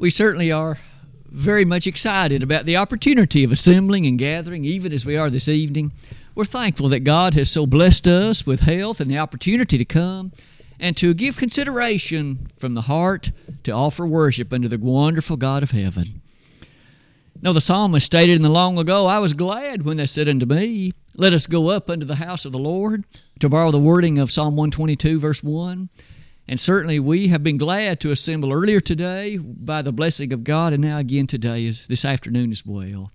We certainly are very much excited about the opportunity of assembling and gathering, even as we are this evening. We're thankful that God has so blessed us with health and the opportunity to come and to give consideration from the heart to offer worship unto the wonderful God of heaven. Now, the psalmist stated in the long ago, I was glad when they said unto me, Let us go up unto the house of the Lord, to borrow the wording of Psalm 122, verse 1. And certainly we have been glad to assemble earlier today by the blessing of God, and now again today, is this afternoon as well.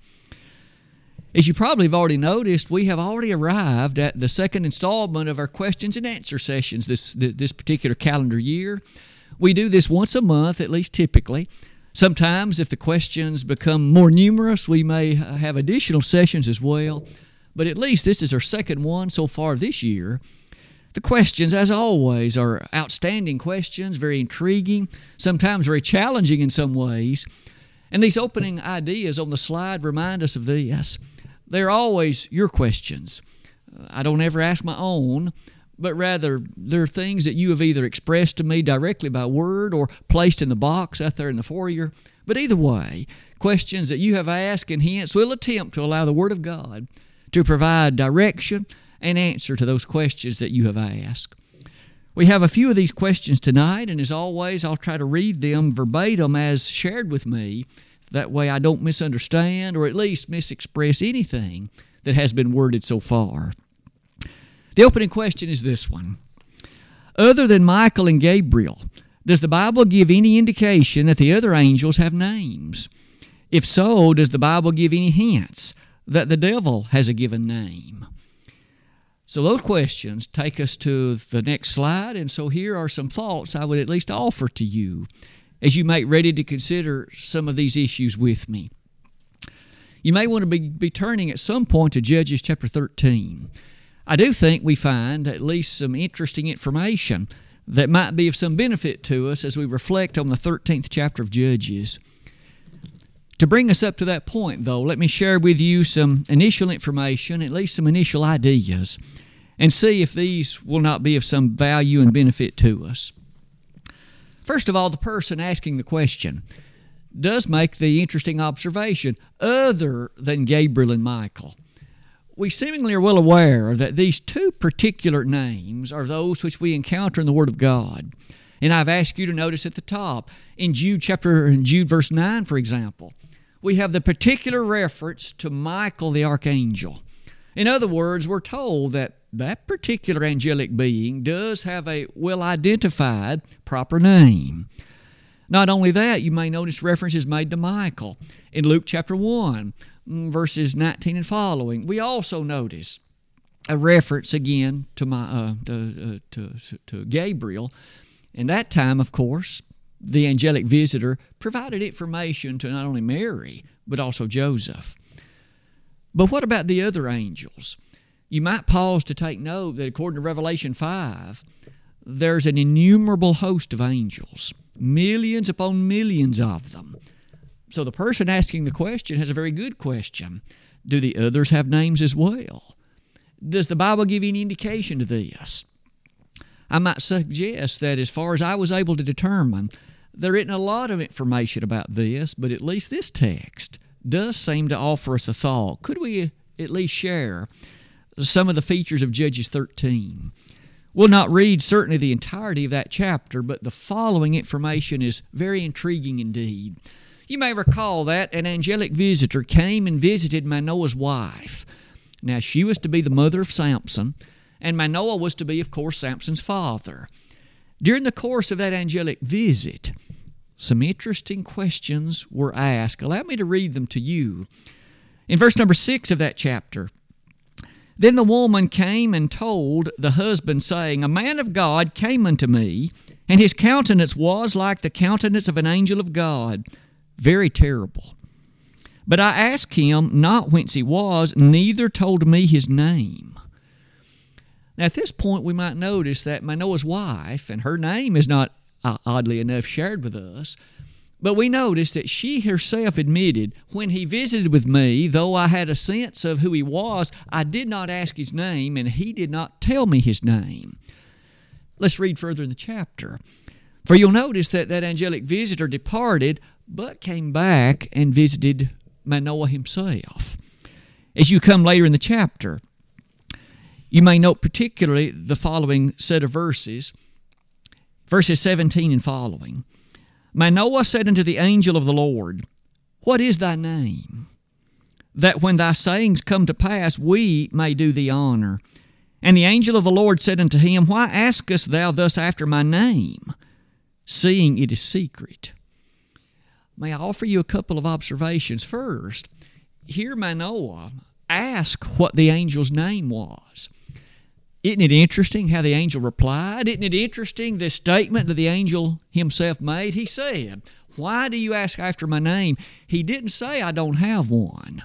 As you probably have already noticed, we have already arrived at the second installment of our questions and answer sessions this, this particular calendar year. We do this once a month, at least typically. Sometimes, if the questions become more numerous, we may have additional sessions as well. But at least this is our second one so far this year. The questions, as always, are outstanding questions, very intriguing, sometimes very challenging in some ways. And these opening ideas on the slide remind us of this. They're always your questions. I don't ever ask my own, but rather they're things that you have either expressed to me directly by word or placed in the box out there in the foyer. But either way, questions that you have asked, and hence we'll attempt to allow the Word of God to provide direction and answer to those questions that you have asked. We have a few of these questions tonight, and as always, I'll try to read them verbatim as shared with me. That way, I don't misunderstand or at least misexpress anything that has been worded so far. The opening question is this one Other than Michael and Gabriel, does the Bible give any indication that the other angels have names? If so, does the Bible give any hints that the devil has a given name? So, those questions take us to the next slide, and so here are some thoughts I would at least offer to you as you make ready to consider some of these issues with me. You may want to be, be turning at some point to Judges chapter 13. I do think we find at least some interesting information that might be of some benefit to us as we reflect on the 13th chapter of Judges. To bring us up to that point, though, let me share with you some initial information, at least some initial ideas, and see if these will not be of some value and benefit to us. First of all, the person asking the question does make the interesting observation other than Gabriel and Michael we seemingly are well aware that these two particular names are those which we encounter in the Word of God. And I've asked you to notice at the top, in Jude chapter in Jude verse 9, for example, we have the particular reference to Michael the archangel. In other words, we're told that that particular angelic being does have a well identified proper name. Not only that, you may notice references made to Michael in Luke chapter 1 Mm, verses 19 and following, we also notice a reference again to my uh, to, uh, to, to Gabriel. And that time, of course, the angelic visitor provided information to not only Mary but also Joseph. But what about the other angels? You might pause to take note that according to Revelation 5, there's an innumerable host of angels, millions upon millions of them. So the person asking the question has a very good question. Do the others have names as well? Does the Bible give any indication to this? I might suggest that as far as I was able to determine, there isn't a lot of information about this, but at least this text does seem to offer us a thought. Could we at least share some of the features of Judges 13? We'll not read certainly the entirety of that chapter, but the following information is very intriguing indeed. You may recall that an angelic visitor came and visited Manoah's wife. Now, she was to be the mother of Samson, and Manoah was to be, of course, Samson's father. During the course of that angelic visit, some interesting questions were asked. Allow me to read them to you. In verse number six of that chapter, then the woman came and told the husband, saying, A man of God came unto me, and his countenance was like the countenance of an angel of God very terrible. But I asked him not whence he was, neither told me his name. Now, at this point, we might notice that Manoah's wife, and her name is not oddly enough shared with us, but we noticed that she herself admitted, when he visited with me, though I had a sense of who he was, I did not ask his name, and he did not tell me his name. Let's read further in the chapter. For you'll notice that that angelic visitor departed, but came back and visited Manoah himself. As you come later in the chapter, you may note particularly the following set of verses, verses 17 and following. Manoah said unto the angel of the Lord, What is thy name? That when thy sayings come to pass, we may do thee honor. And the angel of the Lord said unto him, Why askest thou thus after my name, seeing it is secret? May I offer you a couple of observations? First, here Manoah ask what the angel's name was. Isn't it interesting how the angel replied? Isn't it interesting the statement that the angel himself made? He said, Why do you ask after my name? He didn't say, I don't have one.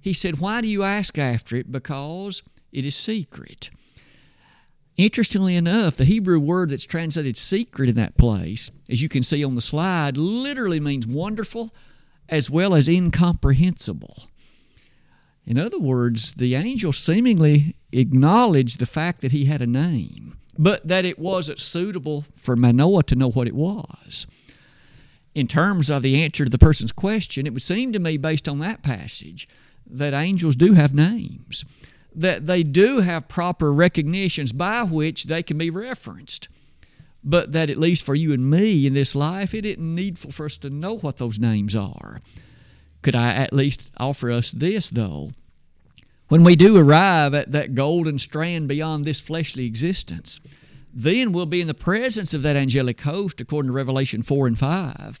He said, Why do you ask after it? Because it is secret. Interestingly enough, the Hebrew word that's translated secret in that place, as you can see on the slide, literally means wonderful as well as incomprehensible. In other words, the angel seemingly acknowledged the fact that he had a name, but that it wasn't suitable for Manoah to know what it was. In terms of the answer to the person's question, it would seem to me, based on that passage, that angels do have names, that they do have proper recognitions by which they can be referenced. But that at least for you and me in this life, it isn't needful for us to know what those names are. Could I at least offer us this, though? When we do arrive at that golden strand beyond this fleshly existence, then we'll be in the presence of that angelic host, according to Revelation 4 and 5.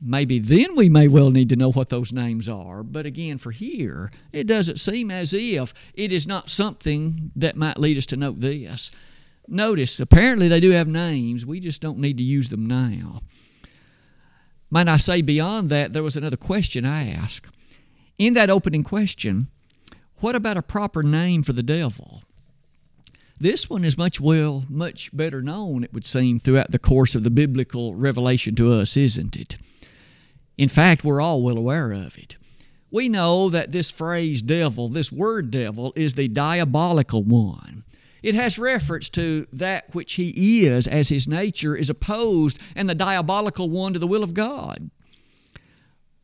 Maybe then we may well need to know what those names are. But again, for here, it doesn't seem as if it is not something that might lead us to note this. Notice, apparently they do have names. We just don't need to use them now. Might I say beyond that, there was another question I asked. In that opening question, what about a proper name for the devil? This one is much well, much better known, it would seem, throughout the course of the biblical revelation to us, isn't it? In fact, we're all well aware of it. We know that this phrase devil, this word devil, is the diabolical one. It has reference to that which he is as his nature is opposed, and the diabolical one to the will of God.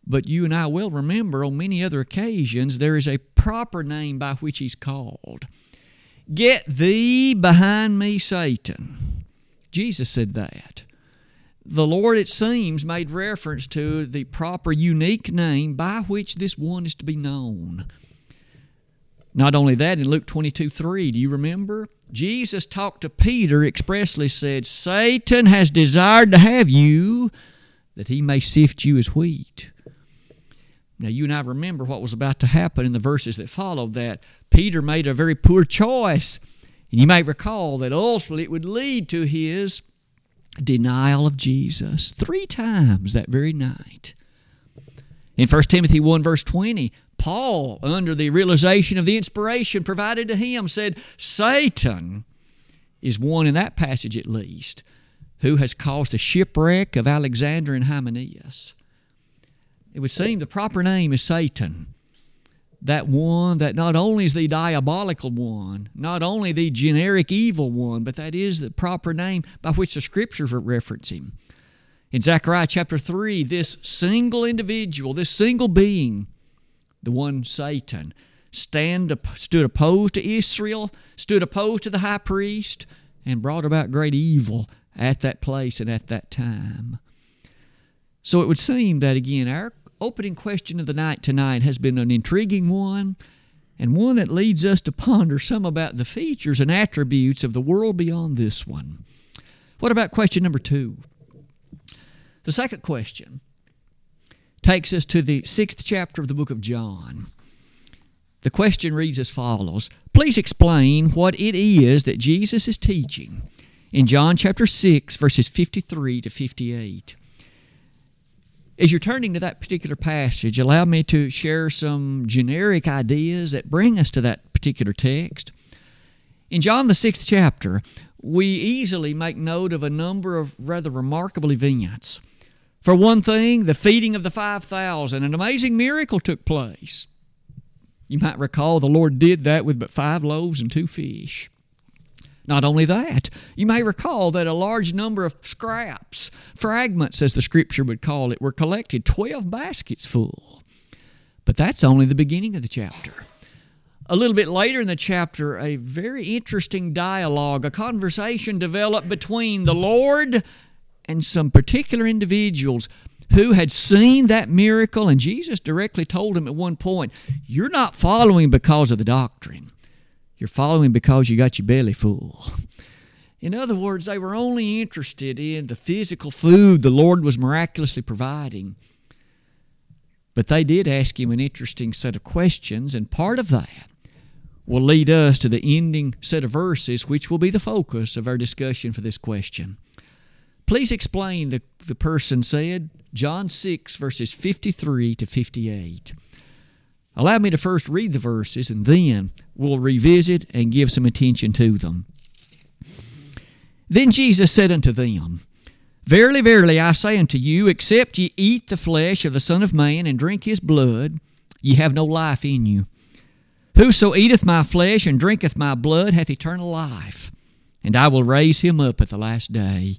But you and I will remember on many other occasions there is a proper name by which he's called. Get thee behind me, Satan. Jesus said that. The Lord, it seems, made reference to the proper, unique name by which this one is to be known. Not only that, in Luke 22 3, do you remember? Jesus talked to Peter, expressly said, Satan has desired to have you that he may sift you as wheat. Now, you and I remember what was about to happen in the verses that followed that. Peter made a very poor choice. And you may recall that ultimately it would lead to his denial of Jesus three times that very night. In 1 Timothy 1, verse 20, Paul, under the realization of the inspiration provided to him, said, Satan is one in that passage at least who has caused the shipwreck of Alexander and Hymenaeus. It would seem the proper name is Satan. That one that not only is the diabolical one, not only the generic evil one, but that is the proper name by which the scriptures reference him. In Zechariah chapter 3, this single individual, this single being, the one Satan, stand, stood opposed to Israel, stood opposed to the high priest, and brought about great evil at that place and at that time. So it would seem that, again, our opening question of the night tonight has been an intriguing one and one that leads us to ponder some about the features and attributes of the world beyond this one. What about question number two? The second question takes us to the sixth chapter of the book of John. The question reads as follows Please explain what it is that Jesus is teaching in John chapter 6, verses 53 to 58. As you're turning to that particular passage, allow me to share some generic ideas that bring us to that particular text. In John, the sixth chapter, we easily make note of a number of rather remarkable events. For one thing, the feeding of the 5,000, an amazing miracle took place. You might recall the Lord did that with but five loaves and two fish. Not only that, you may recall that a large number of scraps, fragments as the scripture would call it, were collected 12 baskets full. But that's only the beginning of the chapter. A little bit later in the chapter, a very interesting dialogue, a conversation developed between the Lord and some particular individuals who had seen that miracle. And Jesus directly told him at one point, You're not following because of the doctrine, you're following because you got your belly full. In other words, they were only interested in the physical food the Lord was miraculously providing. But they did ask him an interesting set of questions, and part of that will lead us to the ending set of verses, which will be the focus of our discussion for this question. Please explain, the, the person said, John 6, verses 53 to 58. Allow me to first read the verses and then we'll revisit and give some attention to them. Then Jesus said unto them, Verily, verily, I say unto you, except ye eat the flesh of the Son of Man and drink his blood, ye have no life in you. Whoso eateth my flesh and drinketh my blood hath eternal life, and I will raise him up at the last day.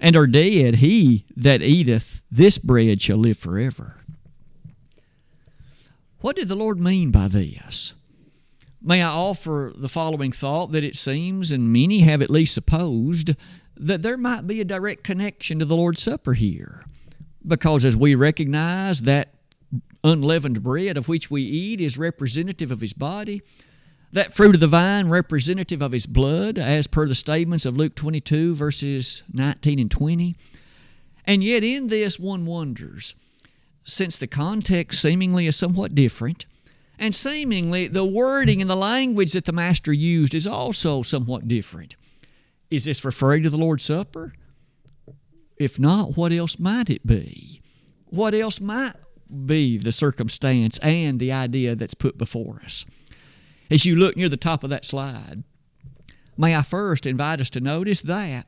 and are dead, he that eateth this bread shall live forever. What did the Lord mean by this? May I offer the following thought that it seems, and many have at least supposed, that there might be a direct connection to the Lord's Supper here. Because as we recognize that unleavened bread of which we eat is representative of His body, that fruit of the vine representative of his blood, as per the statements of Luke 22, verses 19 and 20. And yet, in this, one wonders, since the context seemingly is somewhat different, and seemingly the wording and the language that the Master used is also somewhat different. Is this referring to the Lord's Supper? If not, what else might it be? What else might be the circumstance and the idea that's put before us? As you look near the top of that slide, may I first invite us to notice that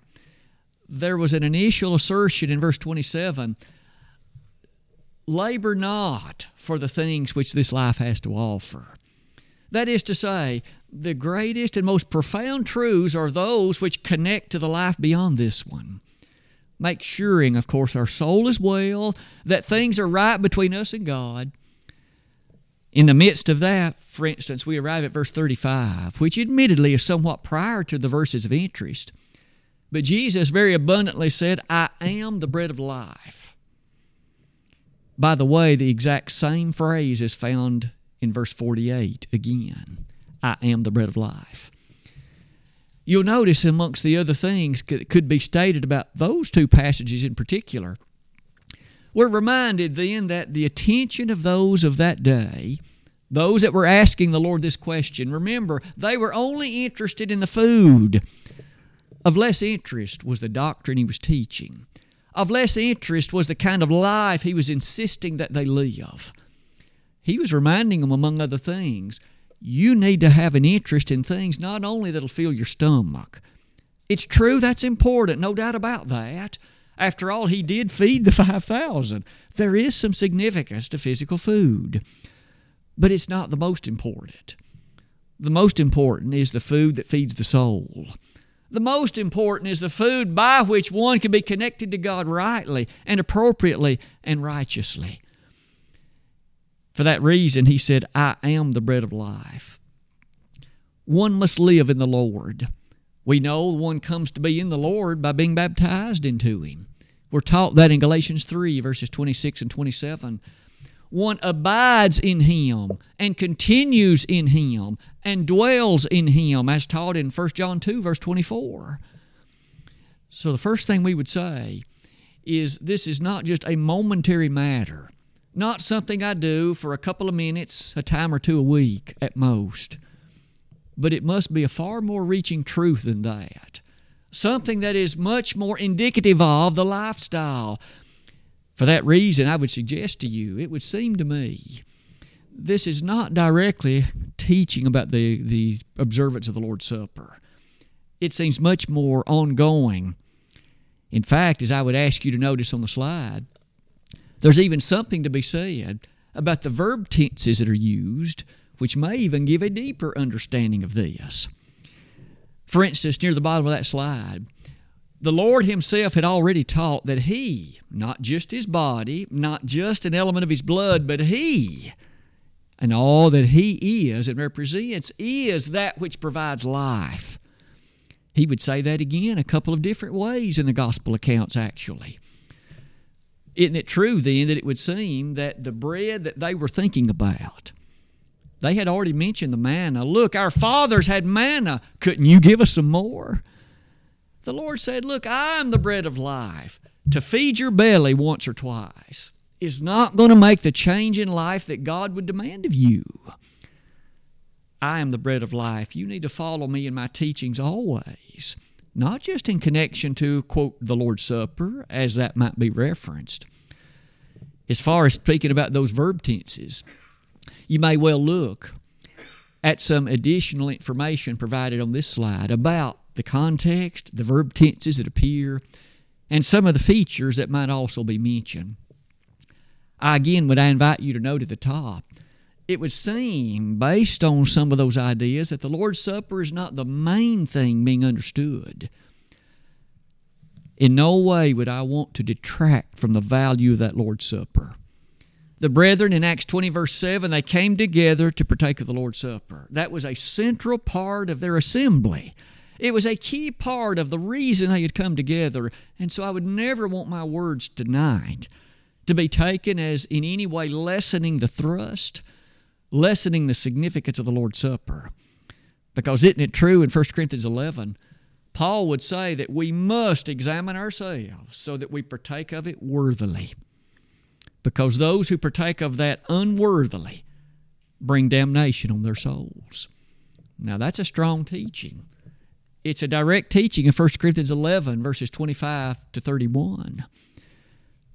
there was an initial assertion in verse 27 labor not for the things which this life has to offer. That is to say, the greatest and most profound truths are those which connect to the life beyond this one. Make sure, of course, our soul is well, that things are right between us and God, in the midst of that, for instance, we arrive at verse 35, which admittedly is somewhat prior to the verses of interest. But Jesus very abundantly said, I am the bread of life. By the way, the exact same phrase is found in verse 48 again I am the bread of life. You'll notice, amongst the other things that could be stated about those two passages in particular, we're reminded then that the attention of those of that day, those that were asking the Lord this question, remember, they were only interested in the food. Of less interest was the doctrine he was teaching. Of less interest was the kind of life he was insisting that they live. He was reminding them, among other things, you need to have an interest in things not only that'll fill your stomach. It's true that's important, no doubt about that. After all, he did feed the 5,000. There is some significance to physical food, but it's not the most important. The most important is the food that feeds the soul. The most important is the food by which one can be connected to God rightly and appropriately and righteously. For that reason, he said, I am the bread of life. One must live in the Lord. We know one comes to be in the Lord by being baptized into Him. We're taught that in Galatians 3, verses 26 and 27. One abides in Him and continues in Him and dwells in Him, as taught in 1 John 2, verse 24. So the first thing we would say is this is not just a momentary matter, not something I do for a couple of minutes, a time or two a week at most, but it must be a far more reaching truth than that something that is much more indicative of the lifestyle. For that reason, I would suggest to you, it would seem to me, this is not directly teaching about the, the observance of the Lord's Supper. It seems much more ongoing. In fact, as I would ask you to notice on the slide, there's even something to be said about the verb tenses that are used, which may even give a deeper understanding of this. For instance, near the bottom of that slide, the Lord Himself had already taught that He, not just His body, not just an element of His blood, but He, and all that He is and represents, is that which provides life. He would say that again a couple of different ways in the gospel accounts, actually. Isn't it true then that it would seem that the bread that they were thinking about, they had already mentioned the manna. Look, our fathers had manna. Couldn't you give us some more? The Lord said, Look, I'm the bread of life. To feed your belly once or twice is not going to make the change in life that God would demand of you. I am the bread of life. You need to follow me in my teachings always, not just in connection to, quote, the Lord's Supper, as that might be referenced. As far as speaking about those verb tenses, you may well look at some additional information provided on this slide about the context, the verb tenses that appear, and some of the features that might also be mentioned. I again would I invite you to note at the top, it would seem, based on some of those ideas, that the Lord's Supper is not the main thing being understood. In no way would I want to detract from the value of that Lord's Supper the brethren in Acts 20, verse 7, they came together to partake of the Lord's Supper. That was a central part of their assembly. It was a key part of the reason they had come together. And so I would never want my words tonight to be taken as in any way lessening the thrust, lessening the significance of the Lord's Supper. Because isn't it true in 1 Corinthians 11? Paul would say that we must examine ourselves so that we partake of it worthily because those who partake of that unworthily bring damnation on their souls. Now, that's a strong teaching. It's a direct teaching in 1 Corinthians 11, verses 25 to 31.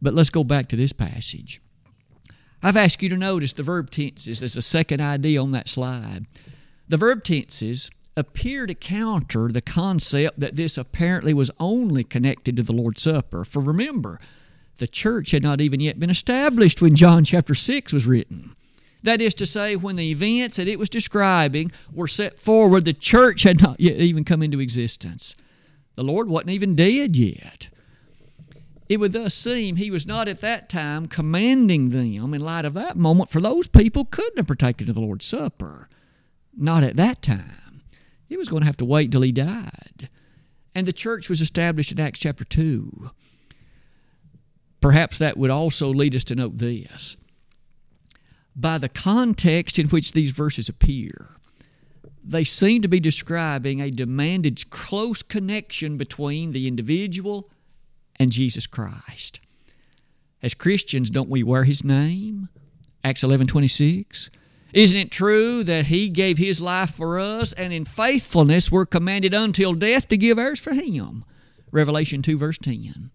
But let's go back to this passage. I've asked you to notice the verb tenses as a second idea on that slide. The verb tenses appear to counter the concept that this apparently was only connected to the Lord's Supper. For remember, the church had not even yet been established when John chapter 6 was written. That is to say, when the events that it was describing were set forward, the church had not yet even come into existence. The Lord wasn't even dead yet. It would thus seem he was not at that time commanding them in light of that moment, for those people couldn't have partaken of the Lord's Supper. Not at that time. He was going to have to wait till he died. And the church was established in Acts chapter 2. Perhaps that would also lead us to note this. By the context in which these verses appear, they seem to be describing a demanded close connection between the individual and Jesus Christ. As Christians, don't we wear his name? Acts 11 26. Isn't it true that he gave his life for us, and in faithfulness we're commanded until death to give ours for him? Revelation 2, verse 10.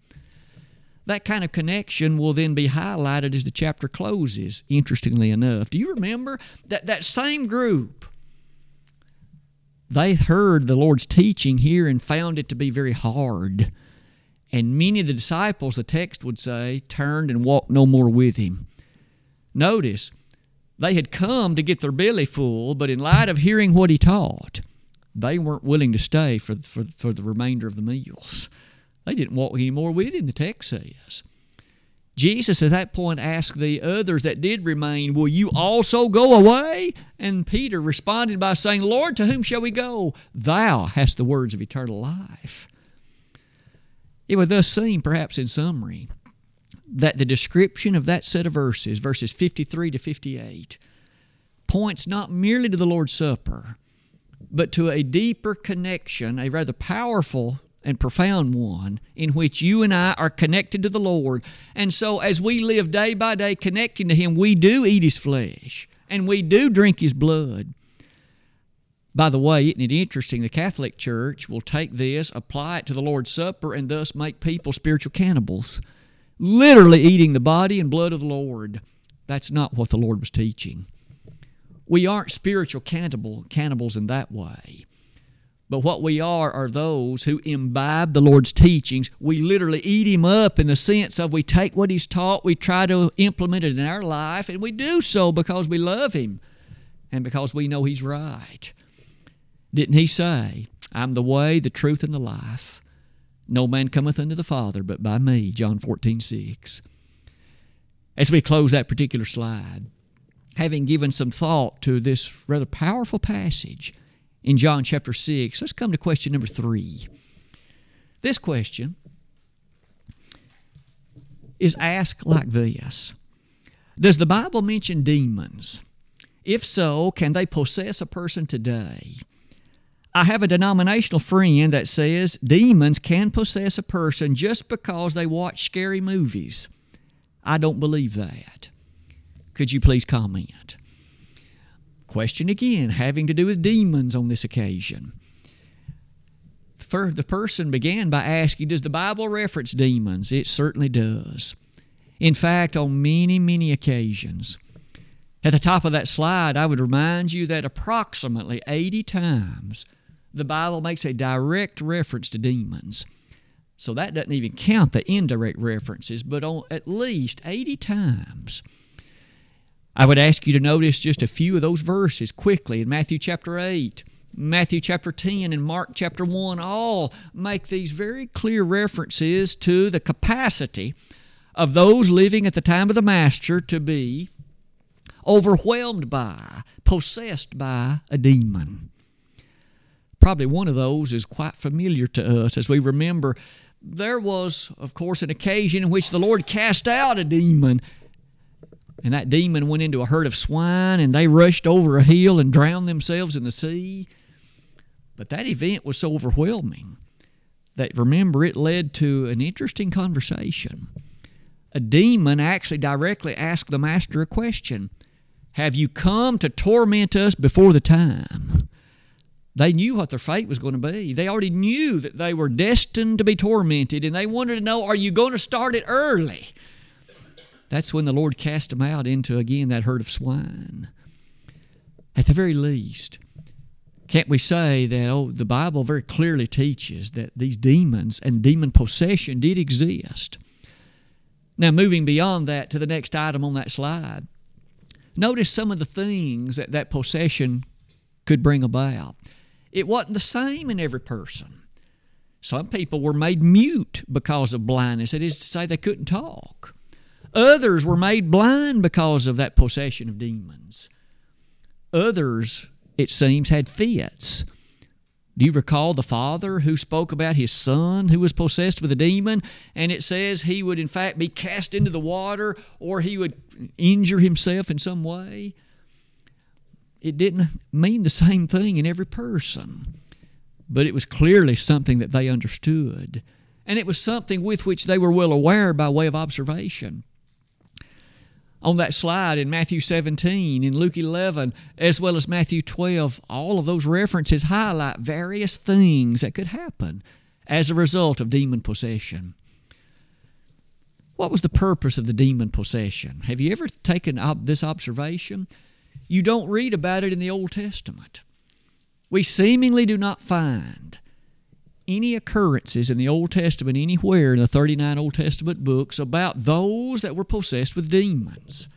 That kind of connection will then be highlighted as the chapter closes, interestingly enough. Do you remember that that same group? They heard the Lord's teaching here and found it to be very hard. And many of the disciples, the text would say, turned and walked no more with him. Notice, they had come to get their belly full, but in light of hearing what he taught, they weren't willing to stay for, for, for the remainder of the meals. They didn't walk anymore with him, the text says. Jesus at that point asked the others that did remain, Will you also go away? And Peter responded by saying, Lord, to whom shall we go? Thou hast the words of eternal life. It would thus seem, perhaps in summary, that the description of that set of verses, verses 53 to 58, points not merely to the Lord's Supper, but to a deeper connection, a rather powerful and profound one in which you and I are connected to the Lord. And so, as we live day by day connecting to Him, we do eat His flesh and we do drink His blood. By the way, isn't it interesting? The Catholic Church will take this, apply it to the Lord's Supper, and thus make people spiritual cannibals, literally eating the body and blood of the Lord. That's not what the Lord was teaching. We aren't spiritual cannibal, cannibals in that way. But what we are are those who imbibe the Lord's teachings. We literally eat Him up in the sense of we take what He's taught, we try to implement it in our life, and we do so because we love Him and because we know He's right. Didn't He say, I'm the way, the truth, and the life? No man cometh unto the Father but by me, John 14, 6. As we close that particular slide, having given some thought to this rather powerful passage in John chapter 6, let's come to question number three. This question is asked like this Does the Bible mention demons? If so, can they possess a person today? I have a denominational friend that says demons can possess a person just because they watch scary movies. I don't believe that. Could you please comment? Question again, having to do with demons on this occasion. The person began by asking, Does the Bible reference demons? It certainly does. In fact, on many, many occasions. At the top of that slide, I would remind you that approximately 80 times the Bible makes a direct reference to demons. So that doesn't even count the indirect references, but on at least 80 times. I would ask you to notice just a few of those verses quickly in Matthew chapter 8, Matthew chapter 10, and Mark chapter 1 all make these very clear references to the capacity of those living at the time of the Master to be overwhelmed by, possessed by a demon probably one of those is quite familiar to us as we remember there was, of course, an occasion in which the Lord cast out a demon. And that demon went into a herd of swine and they rushed over a hill and drowned themselves in the sea. But that event was so overwhelming that, remember, it led to an interesting conversation. A demon actually directly asked the master a question Have you come to torment us before the time? They knew what their fate was going to be. They already knew that they were destined to be tormented, and they wanted to know, are you going to start it early? That's when the Lord cast them out into, again, that herd of swine. At the very least, can't we say that, oh, the Bible very clearly teaches that these demons and demon possession did exist? Now, moving beyond that to the next item on that slide, notice some of the things that that possession could bring about. It wasn't the same in every person. Some people were made mute because of blindness, that is to say, they couldn't talk. Others were made blind because of that possession of demons. Others, it seems, had fits. Do you recall the father who spoke about his son who was possessed with a demon? And it says he would, in fact, be cast into the water or he would injure himself in some way it didn't mean the same thing in every person, but it was clearly something that they understood. And it was something with which they were well aware by way of observation. On that slide in Matthew 17, in Luke 11, as well as Matthew 12, all of those references highlight various things that could happen as a result of demon possession. What was the purpose of the demon possession? Have you ever taken up this observation? You don't read about it in the Old Testament. We seemingly do not find any occurrences in the Old Testament anywhere in the 39 Old Testament books about those that were possessed with demons.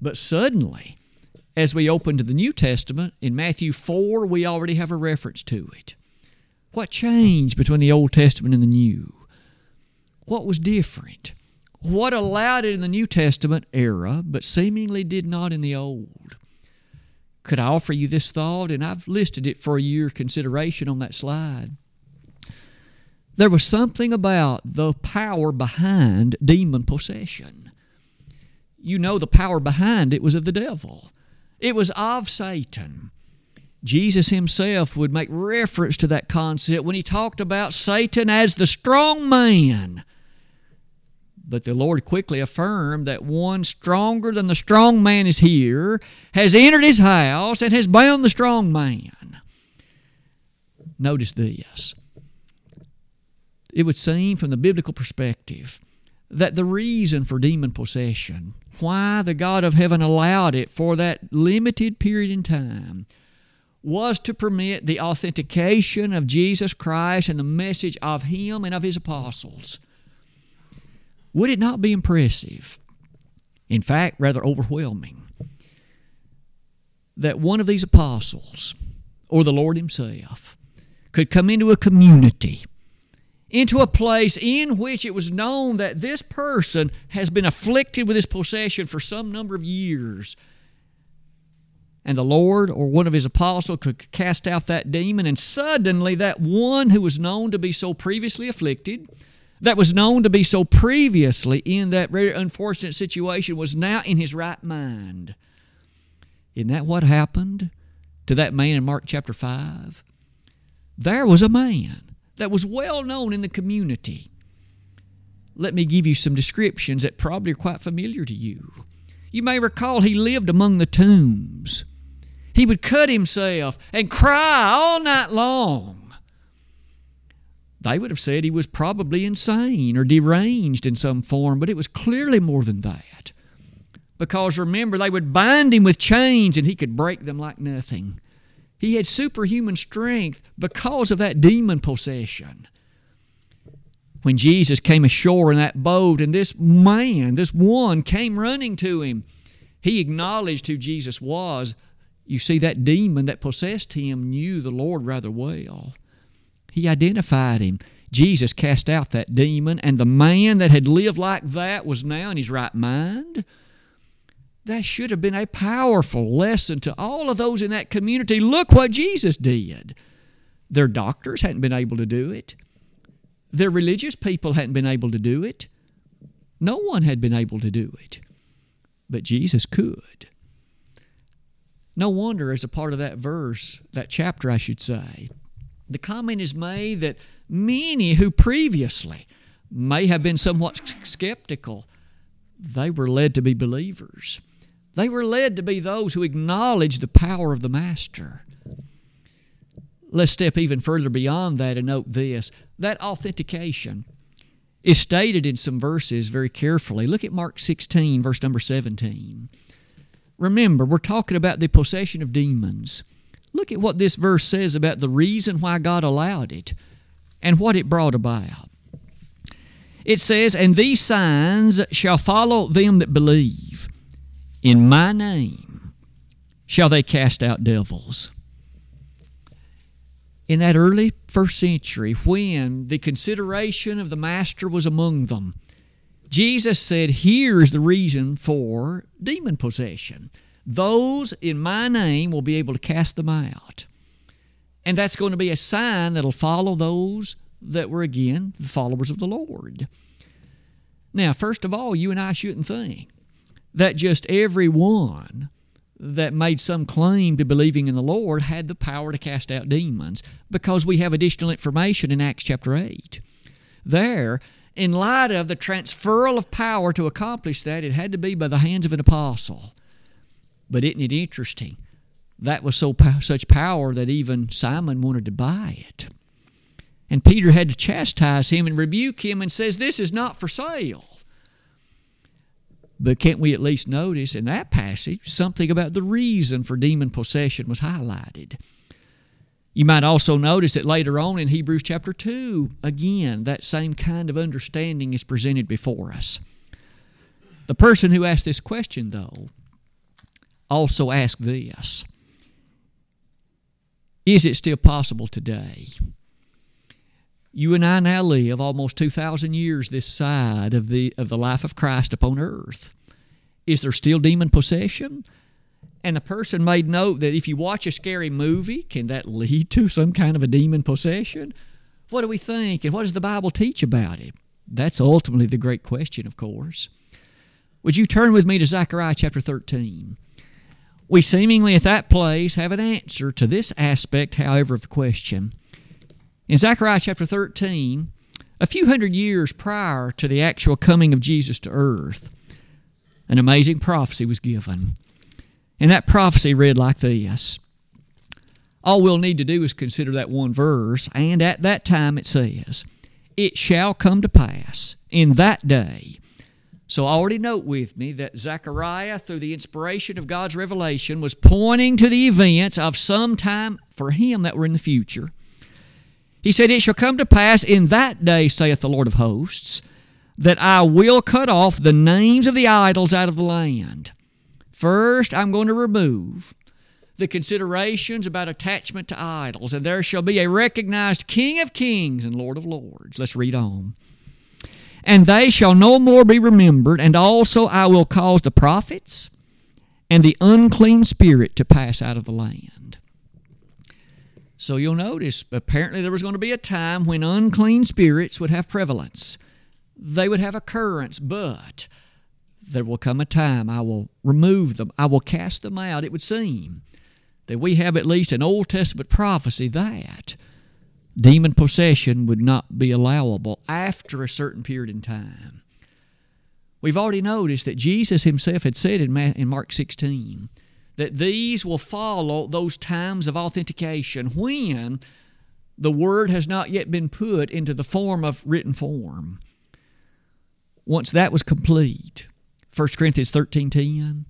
But suddenly, as we open to the New Testament, in Matthew 4, we already have a reference to it. What changed between the Old Testament and the New? What was different? What allowed it in the New Testament era, but seemingly did not in the Old? Could I offer you this thought? And I've listed it for your consideration on that slide. There was something about the power behind demon possession. You know, the power behind it was of the devil, it was of Satan. Jesus himself would make reference to that concept when he talked about Satan as the strong man but the Lord quickly affirmed that one stronger than the strong man is here, has entered his house, and has bound the strong man. Notice this. It would seem from the biblical perspective that the reason for demon possession, why the God of heaven allowed it for that limited period in time, was to permit the authentication of Jesus Christ and the message of Him and of His apostles. Would it not be impressive? In fact, rather overwhelming, that one of these apostles, or the Lord Himself, could come into a community, into a place in which it was known that this person has been afflicted with this possession for some number of years and the Lord or one of his apostles could cast out that demon, and suddenly that one who was known to be so previously afflicted, that was known to be so previously in that very unfortunate situation, was now in his right mind. Isn't that what happened to that man in Mark chapter 5? There was a man that was well known in the community. Let me give you some descriptions that probably are quite familiar to you. You may recall he lived among the tombs. He would cut himself and cry all night long. They would have said he was probably insane or deranged in some form, but it was clearly more than that. Because remember, they would bind him with chains and he could break them like nothing. He had superhuman strength because of that demon possession. When Jesus came ashore in that boat and this man, this one, came running to him, he acknowledged who Jesus was you see, that demon that possessed him knew the Lord rather well. He identified him. Jesus cast out that demon, and the man that had lived like that was now in his right mind. That should have been a powerful lesson to all of those in that community. Look what Jesus did. Their doctors hadn't been able to do it, their religious people hadn't been able to do it. No one had been able to do it. But Jesus could. No wonder, as a part of that verse, that chapter, I should say, the comment is made that many who previously may have been somewhat skeptical, they were led to be believers. They were led to be those who acknowledged the power of the Master. Let's step even further beyond that and note this that authentication is stated in some verses very carefully. Look at Mark 16, verse number 17. Remember, we're talking about the possession of demons. Look at what this verse says about the reason why God allowed it and what it brought about. It says, And these signs shall follow them that believe. In my name shall they cast out devils. In that early first century, when the consideration of the Master was among them, Jesus said, Here's the reason for demon possession. Those in my name will be able to cast them out. And that's going to be a sign that'll follow those that were, again, the followers of the Lord. Now, first of all, you and I shouldn't think that just every one that made some claim to believing in the Lord had the power to cast out demons because we have additional information in Acts chapter 8. There, in light of the transferal of power to accomplish that, it had to be by the hands of an apostle. But isn't it interesting? That was so such power that even Simon wanted to buy it. And Peter had to chastise him and rebuke him and says, This is not for sale. But can't we at least notice in that passage something about the reason for demon possession was highlighted? You might also notice that later on in Hebrews chapter 2, again, that same kind of understanding is presented before us. The person who asked this question, though, also asked this Is it still possible today? You and I now live almost 2,000 years this side of the, of the life of Christ upon earth. Is there still demon possession? And the person made note that if you watch a scary movie, can that lead to some kind of a demon possession? What do we think? And what does the Bible teach about it? That's ultimately the great question, of course. Would you turn with me to Zechariah chapter 13? We seemingly at that place have an answer to this aspect, however, of the question. In Zechariah chapter 13, a few hundred years prior to the actual coming of Jesus to earth, an amazing prophecy was given. And that prophecy read like this All we'll need to do is consider that one verse, and at that time it says, It shall come to pass in that day. So already note with me that Zechariah, through the inspiration of God's revelation, was pointing to the events of some time for him that were in the future. He said, It shall come to pass in that day, saith the Lord of hosts, that I will cut off the names of the idols out of the land. First, I'm going to remove the considerations about attachment to idols, and there shall be a recognized King of kings and Lord of lords. Let's read on. And they shall no more be remembered, and also I will cause the prophets and the unclean spirit to pass out of the land. So you'll notice, apparently, there was going to be a time when unclean spirits would have prevalence. They would have occurrence, but there will come a time I will remove them, I will cast them out. It would seem that we have at least an Old Testament prophecy that demon possession would not be allowable after a certain period in time. We've already noticed that Jesus himself had said in Mark 16 that these will follow those times of authentication when the word has not yet been put into the form of written form. Once that was complete, 1 Corinthians 13:10,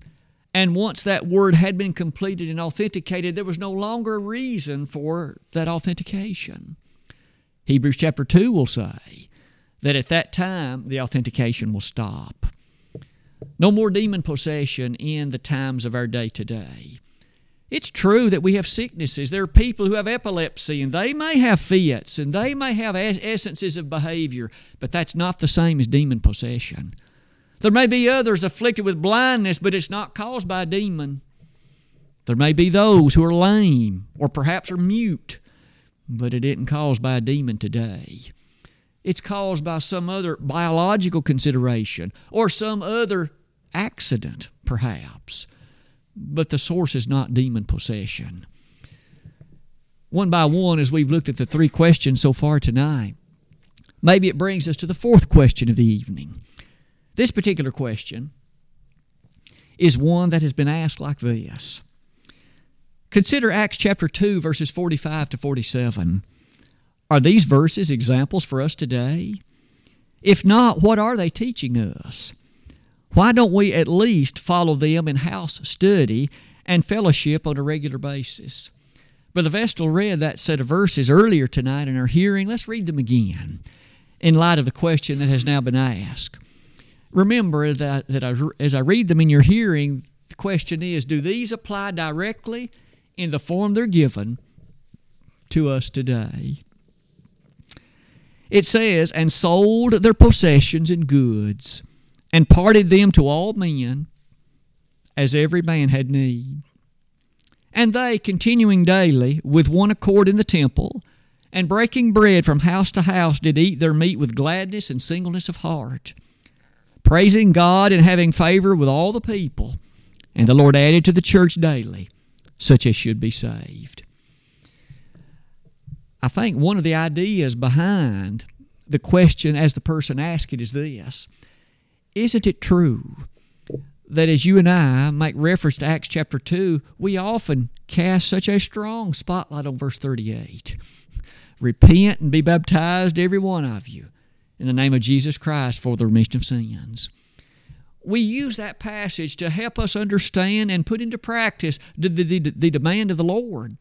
and once that word had been completed and authenticated, there was no longer a reason for that authentication. Hebrews chapter 2 will say that at that time the authentication will stop. No more demon possession in the times of our day today. It's true that we have sicknesses. There are people who have epilepsy and they may have fits and they may have essences of behavior, but that's not the same as demon possession. There may be others afflicted with blindness, but it's not caused by a demon. There may be those who are lame or perhaps are mute, but it isn't caused by a demon today. It's caused by some other biological consideration or some other accident, perhaps. But the source is not demon possession. One by one, as we've looked at the three questions so far tonight, maybe it brings us to the fourth question of the evening. This particular question is one that has been asked like this Consider Acts chapter 2, verses 45 to 47. Are these verses examples for us today? If not, what are they teaching us? Why don't we at least follow them in house study and fellowship on a regular basis? Brother Vestal read that set of verses earlier tonight in our hearing. Let's read them again in light of the question that has now been asked. Remember that, that as I read them in your hearing, the question is do these apply directly in the form they're given to us today? It says, and sold their possessions and goods, and parted them to all men, as every man had need. And they, continuing daily with one accord in the temple, and breaking bread from house to house, did eat their meat with gladness and singleness of heart, praising God and having favor with all the people. And the Lord added to the church daily such as should be saved. I think one of the ideas behind the question as the person asked it is this Isn't it true that as you and I make reference to Acts chapter 2, we often cast such a strong spotlight on verse 38? Repent and be baptized, every one of you, in the name of Jesus Christ for the remission of sins we use that passage to help us understand and put into practice the, the, the, the, demand of the Lord.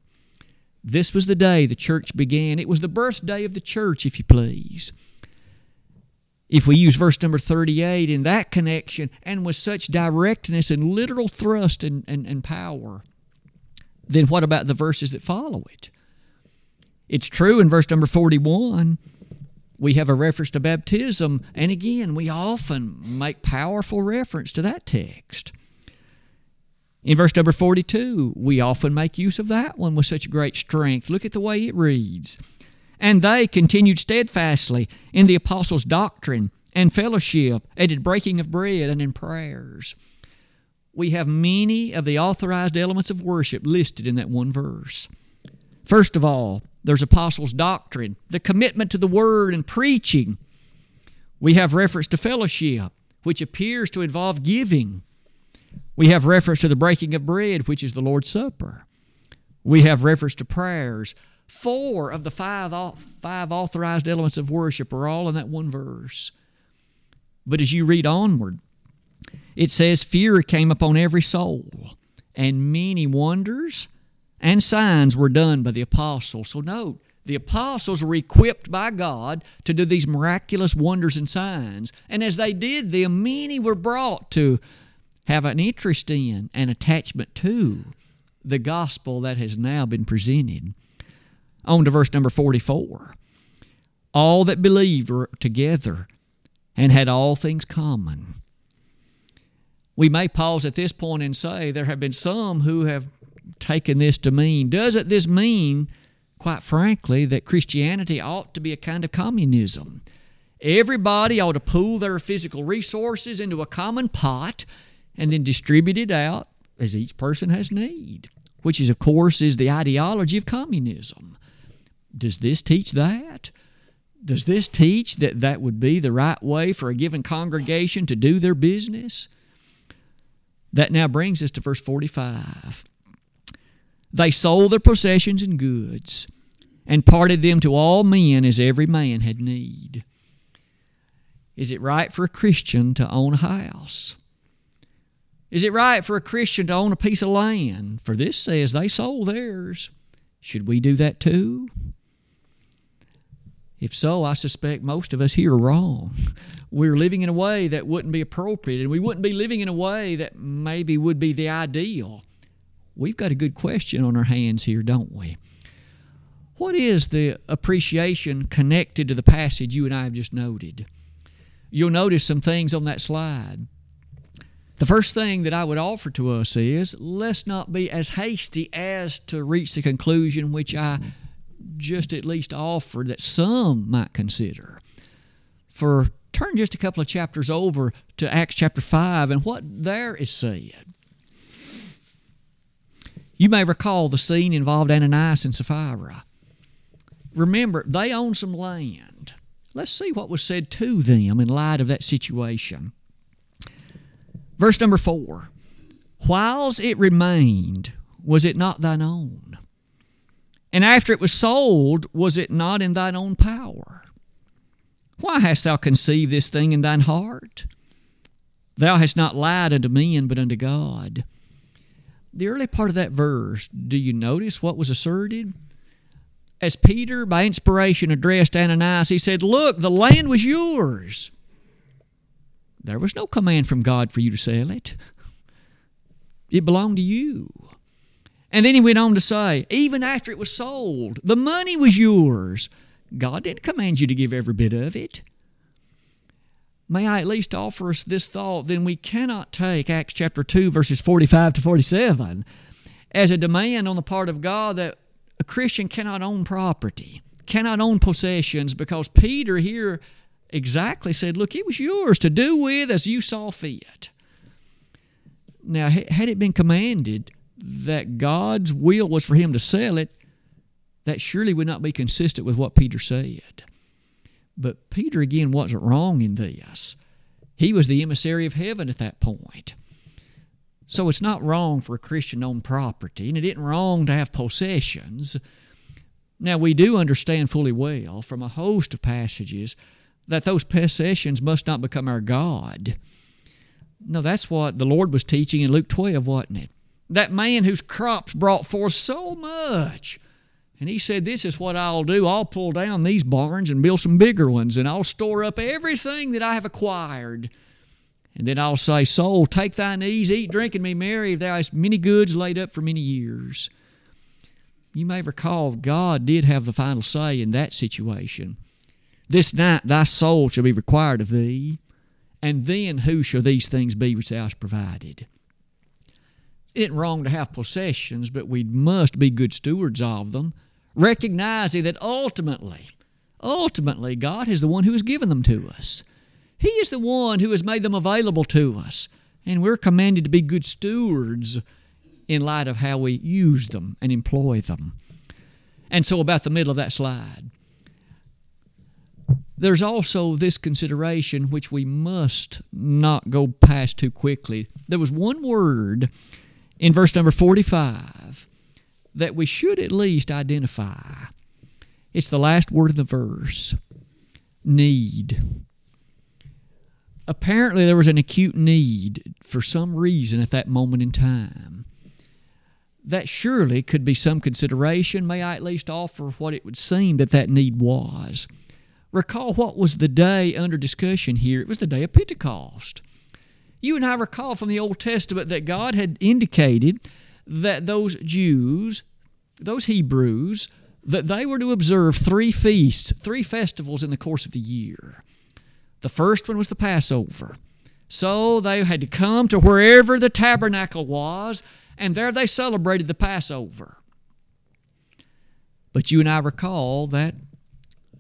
This was the day the church began. It was the birthday of the church, if you please. If we use verse number 38 in that connection and with such directness and literal thrust and, and, and power, then what about the verses that follow it? It's true in verse number 41 we have a reference to baptism, and again, we often make powerful reference to that text. In verse number 42, we often make use of that one with such great strength. Look at the way it reads. And they continued steadfastly in the apostles' doctrine and fellowship, and in breaking of bread and in prayers. We have many of the authorized elements of worship listed in that one verse. First of all, there's apostles' doctrine, the commitment to the word and preaching. We have reference to fellowship, which appears to involve giving. We have reference to the breaking of bread, which is the Lord's Supper. We have reference to prayers. Four of the five, five authorized elements of worship are all in that one verse. But as you read onward, it says, Fear came upon every soul, and many wonders and signs were done by the apostles. So note, the apostles were equipped by God to do these miraculous wonders and signs. And as they did them, many were brought to have an interest in and attachment to the gospel that has now been presented. On to verse number 44. All that believed were together and had all things common. We may pause at this point and say there have been some who have taken this to mean. Doesn't this mean quite frankly, that Christianity ought to be a kind of communism. Everybody ought to pool their physical resources into a common pot and then distribute it out as each person has need, which is, of course, is the ideology of communism. Does this teach that? Does this teach that that would be the right way for a given congregation to do their business? That now brings us to verse 45. They sold their possessions and goods and parted them to all men as every man had need. Is it right for a Christian to own a house? Is it right for a Christian to own a piece of land? For this says they sold theirs. Should we do that too? If so, I suspect most of us here are wrong. We're living in a way that wouldn't be appropriate, and we wouldn't be living in a way that maybe would be the ideal we've got a good question on our hands here, don't we? What is the appreciation connected to the passage you and I have just noted? You'll notice some things on that slide. The first thing that I would offer to us is let's not be as hasty as to reach the conclusion which I just at least offered that some might consider. For turn just a couple of chapters over to Acts chapter 5 and what there is said. You may recall the scene involved Ananias and Sapphira. Remember, they owned some land. Let's see what was said to them in light of that situation. Verse number four Whiles it remained, was it not thine own? And after it was sold, was it not in thine own power? Why hast thou conceived this thing in thine heart? Thou hast not lied unto men, but unto God the early part of that verse, do you notice what was asserted? As Peter, by inspiration, addressed Ananias, he said, Look, the land was yours. There was no command from God for you to sell it, it belonged to you. And then he went on to say, Even after it was sold, the money was yours. God didn't command you to give every bit of it may I at least offer us this thought, then we cannot take Acts chapter 2, verses 45 to 47 as a demand on the part of God that a Christian cannot own property, cannot own possessions, because Peter here exactly said, Look, it was yours to do with as you saw fit. Now, had it been commanded that God's will was for him to sell it, that surely would not be consistent with what Peter said. But Peter, again, wasn't wrong in this. He was the emissary of heaven at that point. So it's not wrong for a Christian to own property, and it isn't wrong to have possessions. Now, we do understand fully well from a host of passages that those possessions must not become our God. No, that's what the Lord was teaching in Luke 12, wasn't it? That man whose crops brought forth so much and he said, This is what I'll do. I'll pull down these barns and build some bigger ones, and I'll store up everything that I have acquired. And then I'll say, Soul, take thine ease, eat, drink, and be merry, thou hast many goods laid up for many years. You may recall God did have the final say in that situation. This night thy soul shall be required of thee, and then who shall these things be which thou hast provided? It ain't wrong to have possessions, but we must be good stewards of them recognizing that ultimately, ultimately, God is the one who has given them to us. He is the one who has made them available to us. And we're commanded to be good stewards in light of how we use them and employ them. And so, about the middle of that slide, there's also this consideration which we must not go past too quickly. There was one word in verse number 45 that we should at least identify. It's the last word of the verse need. Apparently, there was an acute need for some reason at that moment in time. That surely could be some consideration. May I at least offer what it would seem that that need was? Recall what was the day under discussion here? It was the day of Pentecost. You and I recall from the Old Testament that God had indicated that those Jews, those Hebrews, that they were to observe three feasts, three festivals in the course of the year. The first one was the Passover. So they had to come to wherever the tabernacle was, and there they celebrated the Passover. But you and I recall that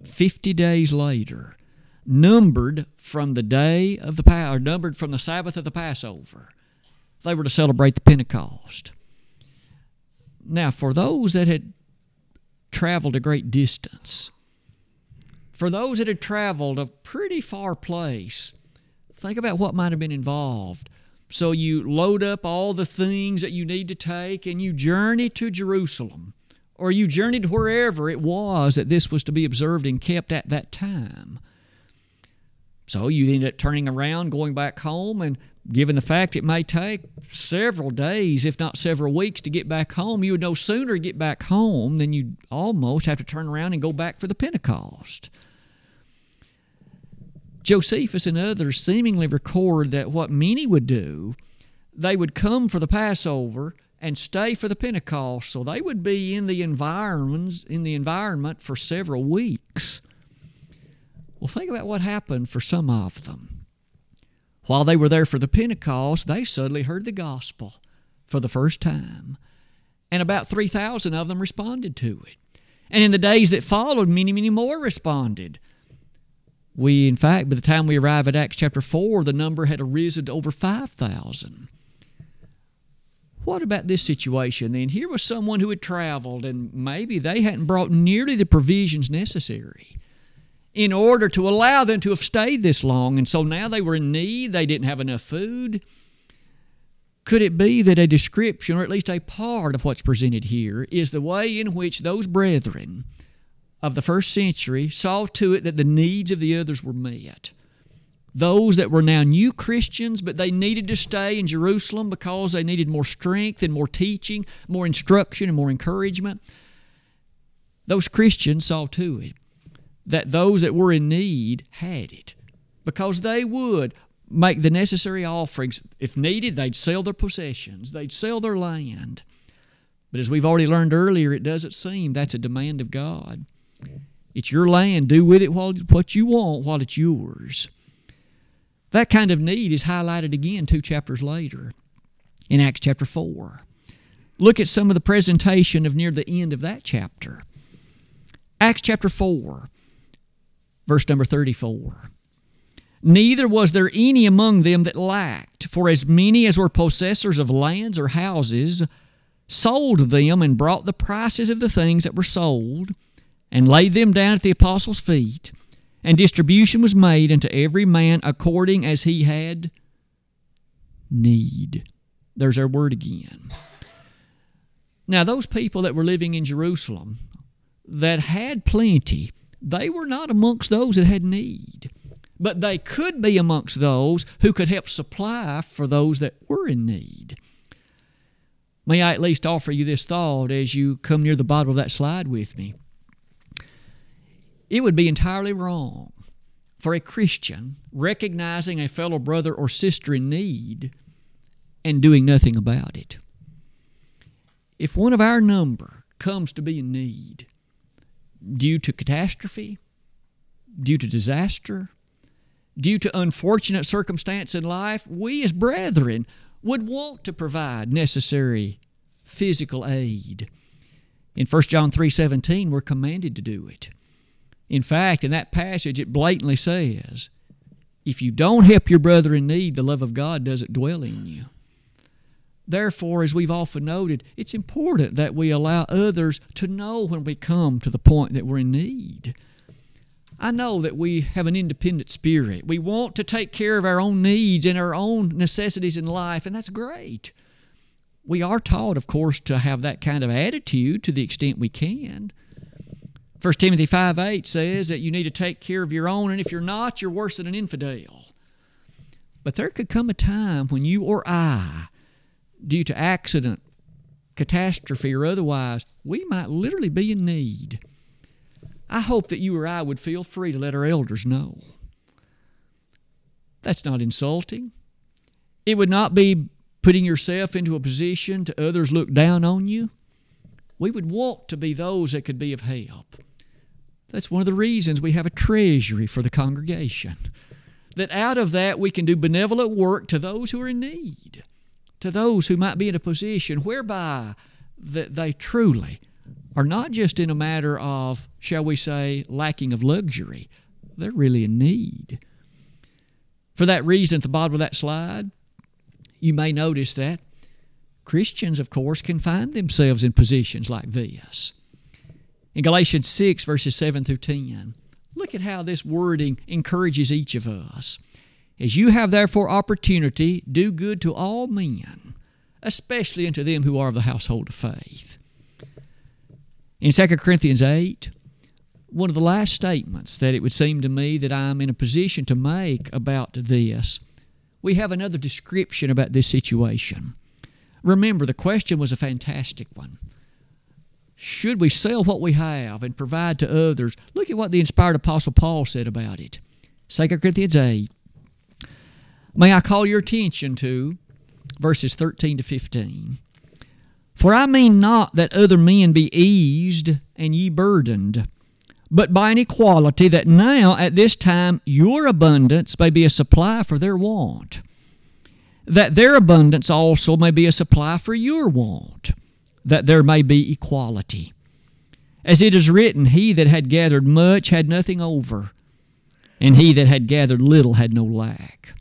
50 days later, numbered from the day of the or numbered from the Sabbath of the Passover, they were to celebrate the Pentecost. Now, for those that had traveled a great distance, for those that had traveled a pretty far place, think about what might have been involved. So you load up all the things that you need to take and you journey to Jerusalem, or you journeyed wherever it was that this was to be observed and kept at that time. So you end up turning around, going back home, and given the fact it may take several days, if not several weeks, to get back home, you would no sooner get back home than you'd almost have to turn around and go back for the Pentecost. Josephus and others seemingly record that what many would do, they would come for the Passover and stay for the Pentecost, so they would be in the environments in the environment for several weeks. Well, think about what happened for some of them. While they were there for the Pentecost, they suddenly heard the gospel for the first time. And about 3,000 of them responded to it. And in the days that followed, many, many more responded. We, in fact, by the time we arrive at Acts chapter 4, the number had arisen to over 5,000. What about this situation then? Here was someone who had traveled, and maybe they hadn't brought nearly the provisions necessary in order to allow them to have stayed this long. And so now they were in need, they didn't have enough food. Could it be that a description, or at least a part of what's presented here, is the way in which those brethren of the first century saw to it that the needs of the others were met? Those that were now new Christians, but they needed to stay in Jerusalem because they needed more strength and more teaching, more instruction and more encouragement. Those Christians saw to it that those that were in need had it because they would make the necessary offerings. If needed, they'd sell their possessions, they'd sell their land. But as we've already learned earlier, it doesn't seem that's a demand of God. It's your land. Do with it what you want while it's yours. That kind of need is highlighted again two chapters later in Acts chapter 4. Look at some of the presentation of near the end of that chapter. Acts chapter 4 verse number 34. Neither was there any among them that lacked, for as many as were possessors of lands or houses sold them and brought the prices of the things that were sold, and laid them down at the apostles' feet, and distribution was made unto every man according as he had need. There's our word again. Now, those people that were living in Jerusalem that had plenty, they were not amongst those that had need, but they could be amongst those who could help supply for those that were in need. May I at least offer you this thought as you come near the bottom of that slide with me? It would be entirely wrong for a Christian recognizing a fellow brother or sister in need and doing nothing about it. If one of our number comes to be in need, due to catastrophe, due to disaster, due to unfortunate circumstance in life, we as brethren would want to provide necessary physical aid. In 1 John 3:17 we're commanded to do it. In fact, in that passage it blatantly says, if you don't help your brother in need, the love of God doesn't dwell in you. Therefore, as we've often noted, it's important that we allow others to know when we come to the point that we're in need. I know that we have an independent spirit. We want to take care of our own needs and our own necessities in life, and that's great. we are taught, of course, to have that kind of attitude to the extent we can. 1 Timothy 5 8 says that you need to take care of your own, and if you're not, you're worse than an infidel. But there could come a time when you or I, due to accident, catastrophe, or otherwise, we might literally be in need. I hope that you or I would feel free to let our elders know. That's not insulting. It would not be putting yourself into a position to others look down on you. We would want to be those that could be of help. That's one of the reasons we have a treasury for the congregation. That out of that we can do benevolent work to those who are in need, to those who might be in a position whereby that they truly are not just in a matter of, shall we say, lacking of luxury, they're really in need. For that reason, at the bottom of that slide, you may notice that Christians, of course, can find themselves in positions like this. In Galatians 6, verses 7 through 10, look at how this wording encourages each of us. As you have therefore opportunity, do good to all men, especially unto them who are of the household of faith. In 2 Corinthians 8, one of the last statements that it would seem to me that I'm in a position to make about this, we have another description about this situation. Remember, the question was a fantastic one. Should we sell what we have and provide to others? Look at what the inspired Apostle Paul said about it. 2 Corinthians 8. May I call your attention to verses 13 to 15. For I mean not that other men be eased and ye burdened, but by an equality that now at this time your abundance may be a supply for their want, that their abundance also may be a supply for your want that there may be equality. As it is written, He that had gathered much had nothing over, and he that had gathered little had no lack.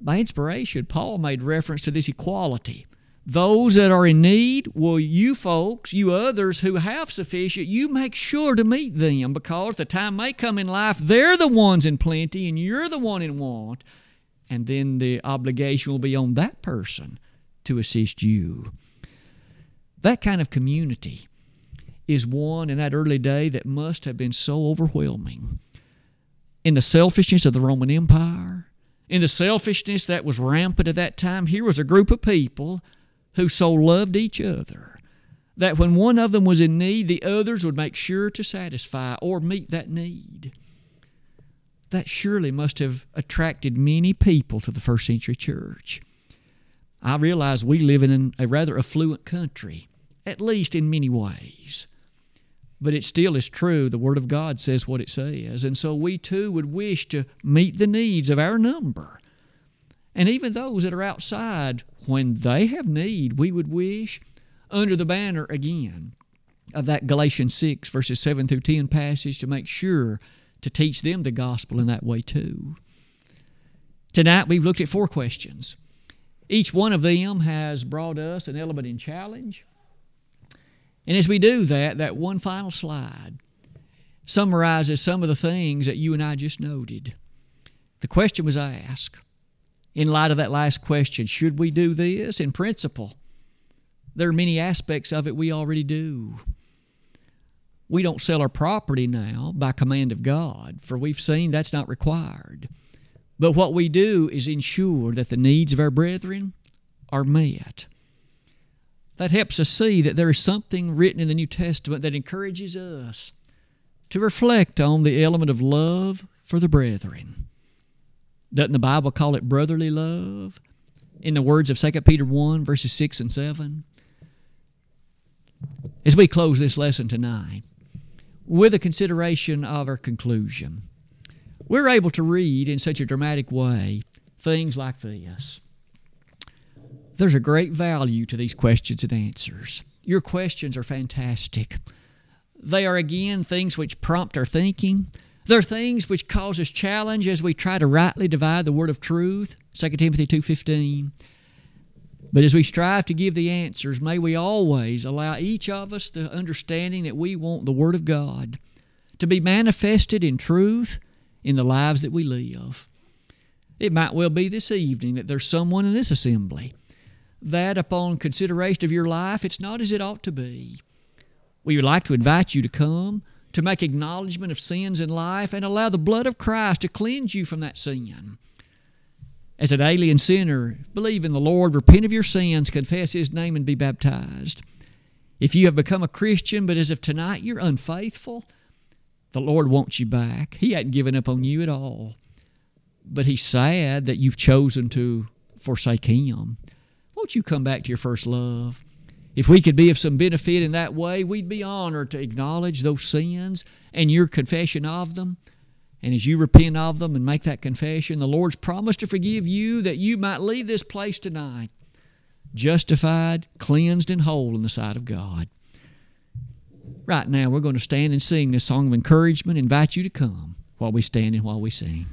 By inspiration, Paul made reference to this equality. Those that are in need, well, you folks, you others who have sufficient, you make sure to meet them because the time may come in life they're the ones in plenty and you're the one in want. And then the obligation will be on that person to assist you. That kind of community is one in that early day that must have been so overwhelming. In the selfishness of the Roman Empire, in the selfishness that was rampant at that time, here was a group of people who so loved each other that when one of them was in need, the others would make sure to satisfy or meet that need. That surely must have attracted many people to the first century church. I realize we live in a rather affluent country at least in many ways. But it still is true. The Word of God says what it says. And so we too would wish to meet the needs of our number. And even those that are outside, when they have need, we would wish, under the banner again of that Galatians 6, verses 7 through 10 passage, to make sure to teach them the gospel in that way too. Tonight we've looked at four questions. Each one of them has brought us an element in challenge, and as we do that, that one final slide summarizes some of the things that you and I just noted. The question was asked in light of that last question should we do this? In principle, there are many aspects of it we already do. We don't sell our property now by command of God, for we've seen that's not required. But what we do is ensure that the needs of our brethren are met that helps us see that there is something written in the New Testament that encourages us to reflect on the element of love for the brethren. Doesn't the Bible call it brotherly love? In the words of 2 Peter 1, verses 6 and 7. As we close this lesson tonight, with a consideration of our conclusion, we're able to read in such a dramatic way things like this. There's a great value to these questions and answers. Your questions are fantastic. They are again things which prompt our thinking. They're things which cause us challenge as we try to rightly divide the word of truth. 2 Timothy 2:15. But as we strive to give the answers, may we always allow each of us the understanding that we want the word of God to be manifested in truth in the lives that we live. It might well be this evening that there's someone in this assembly that upon consideration of your life, it's not as it ought to be. We would like to invite you to come, to make acknowledgement of sins in life, and allow the blood of Christ to cleanse you from that sin. As an alien sinner, believe in the Lord, repent of your sins, confess His name, and be baptized. If you have become a Christian, but as of tonight you're unfaithful, the Lord wants you back. He hadn't given up on you at all. But He's sad that you've chosen to forsake Him. Won't you come back to your first love? If we could be of some benefit in that way, we'd be honored to acknowledge those sins and your confession of them. And as you repent of them and make that confession, the Lord's promised to forgive you that you might leave this place tonight justified, cleansed, and whole in the sight of God. Right now, we're going to stand and sing this song of encouragement, invite you to come while we stand and while we sing.